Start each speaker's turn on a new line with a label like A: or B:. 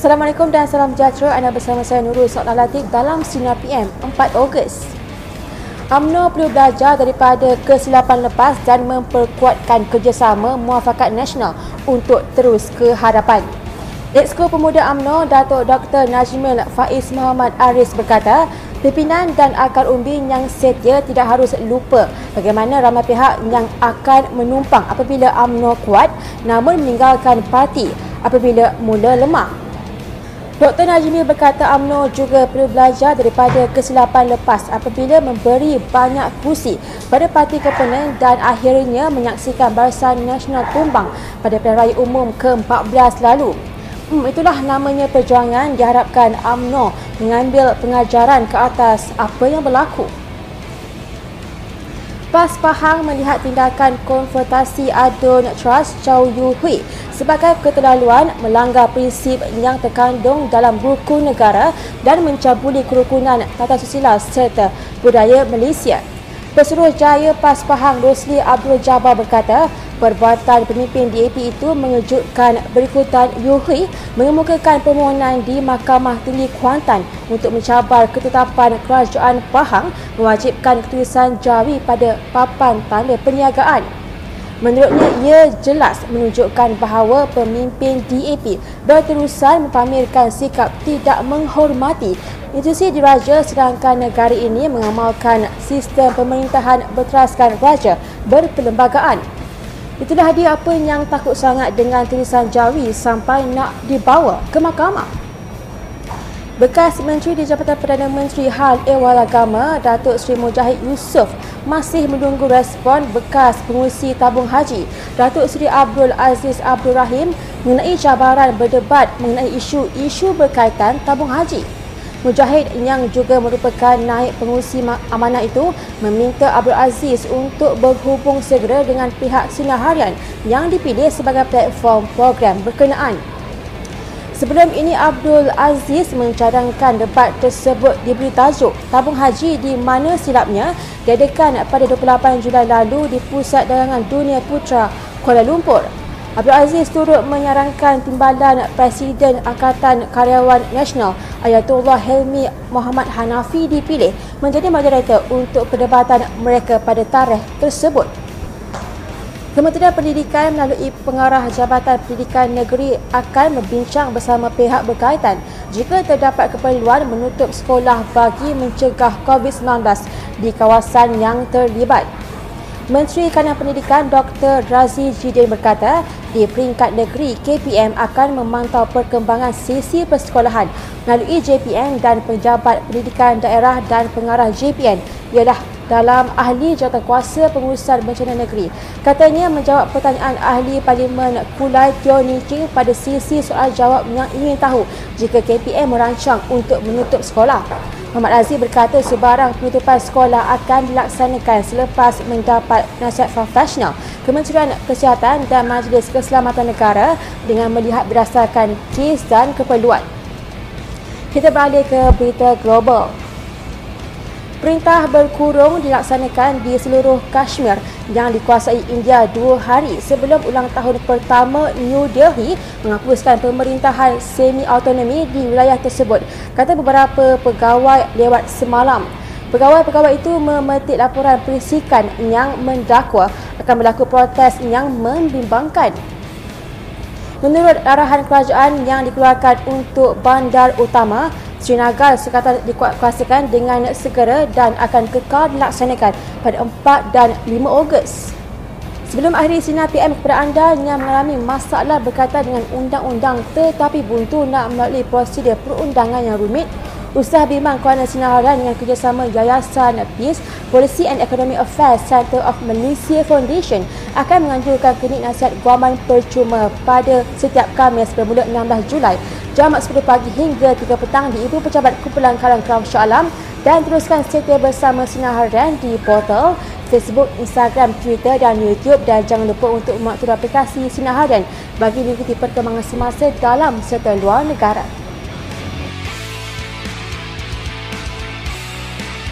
A: Assalamualaikum dan salam sejahtera. Anda bersama saya Nurul Sokna Latif dalam Sinar PM 4 Ogos. UMNO perlu belajar daripada kesilapan lepas dan memperkuatkan kerjasama muafakat nasional untuk terus ke hadapan. Exco Pemuda UMNO Datuk Dr. Najmil Faiz Muhammad Aris berkata, pimpinan dan akar umbi yang setia tidak harus lupa bagaimana ramai pihak yang akan menumpang apabila UMNO kuat namun meninggalkan parti apabila mula lemah. Dr. Najmil berkata UMNO juga perlu belajar daripada kesilapan lepas apabila memberi banyak kursi pada parti komponen dan akhirnya menyaksikan Barisan Nasional tumbang pada pilihan raya umum ke-14 lalu. Hmm, itulah namanya perjuangan diharapkan AMNO mengambil pengajaran ke atas apa yang berlaku. PAS Pahang melihat tindakan konfrontasi adun Trust Chow Yu Hui sebagai keterlaluan melanggar prinsip yang terkandung dalam buku negara dan mencabuli kerukunan tata susila serta budaya Malaysia. Pesuruh Jaya PAS Pahang Rosli Abdul Jabbar berkata, perbuatan pemimpin DAP itu mengejutkan berikutan Yuhui mengemukakan permohonan di Mahkamah Tinggi Kuantan untuk mencabar ketetapan Kerajaan Pahang mewajibkan ketulisan jari pada papan tanda perniagaan. Menurutnya, ia jelas menunjukkan bahawa pemimpin DAP berterusan mempamerkan sikap tidak menghormati Institusi diraja sedangkan negara ini mengamalkan sistem pemerintahan berteraskan raja berperlembagaan. Itulah dia apa yang takut sangat dengan tulisan jawi sampai nak dibawa ke mahkamah. Bekas Menteri di Jabatan Perdana Menteri Hal Ehwal Agama, Datuk Seri Mujahid Yusof masih menunggu respon bekas pengurusi tabung haji Datuk Seri Abdul Aziz Abdul Rahim mengenai cabaran berdebat mengenai isu-isu berkaitan tabung haji. Mujahid yang juga merupakan naik pengurusi amanah itu meminta Abdul Aziz untuk berhubung segera dengan pihak Sinar Harian yang dipilih sebagai platform program berkenaan. Sebelum ini Abdul Aziz mencadangkan debat tersebut diberi tajuk Tabung Haji di mana silapnya diadakan pada 28 Julai lalu di Pusat Dagangan Dunia Putra Kuala Lumpur. Abdul Aziz turut menyarankan timbalan Presiden Angkatan Karyawan Nasional Ayatullah Helmi Muhammad Hanafi dipilih menjadi moderator untuk perdebatan mereka pada tarikh tersebut. Kementerian Pendidikan melalui pengarah Jabatan Pendidikan Negeri akan membincang bersama pihak berkaitan jika terdapat keperluan menutup sekolah bagi mencegah COVID-19 di kawasan yang terlibat. Menteri Kanan Pendidikan Dr. Razi Jidin berkata, di peringkat negeri, KPM akan memantau perkembangan sesi persekolahan melalui JPN dan penjabat pendidikan daerah dan pengarah JPN ialah dalam ahli jawatankuasa pengurusan bencana negeri. Katanya menjawab pertanyaan ahli Parlimen Kulai Tio Ching pada sesi soal jawab yang ingin tahu jika KPM merancang untuk menutup sekolah. Muhammad Aziz berkata sebarang penutupan sekolah akan dilaksanakan selepas mendapat nasihat profesional Kementerian Kesihatan dan Majlis Keselamatan Negara dengan melihat berdasarkan kes dan keperluan. Kita beralih ke berita global. Perintah berkurung dilaksanakan di seluruh Kashmir yang dikuasai India dua hari sebelum ulang tahun pertama New Delhi menghapuskan pemerintahan semi-autonomi di wilayah tersebut, kata beberapa pegawai lewat semalam. Pegawai-pegawai itu memetik laporan perisikan yang mendakwa akan berlaku protes yang membimbangkan. Menurut arahan kerajaan yang dikeluarkan untuk bandar utama, Srinagar sekatan dikuatkuasakan dengan segera dan akan kekal dilaksanakan pada 4 dan 5 Ogos. Sebelum akhiri sinar PM kepada anda yang mengalami masalah berkaitan dengan undang-undang tetapi buntu nak melalui prosedur perundangan yang rumit, Usaha Bimbang Kuala Sinaran dengan kerjasama Yayasan Peace, Policy and Economic Affairs Center of Malaysia Foundation akan menganjurkan klinik nasihat guaman percuma pada setiap Khamis bermula 16 Julai jam 10 pagi hingga 3 petang di Ibu Pejabat Kumpulan Kalang Keram Shah Alam dan teruskan setia bersama Sinar Harian di portal Facebook, Instagram, Twitter dan YouTube dan jangan lupa untuk memaktur aplikasi Sinar Harian bagi mengikuti perkembangan semasa dalam serta luar negara.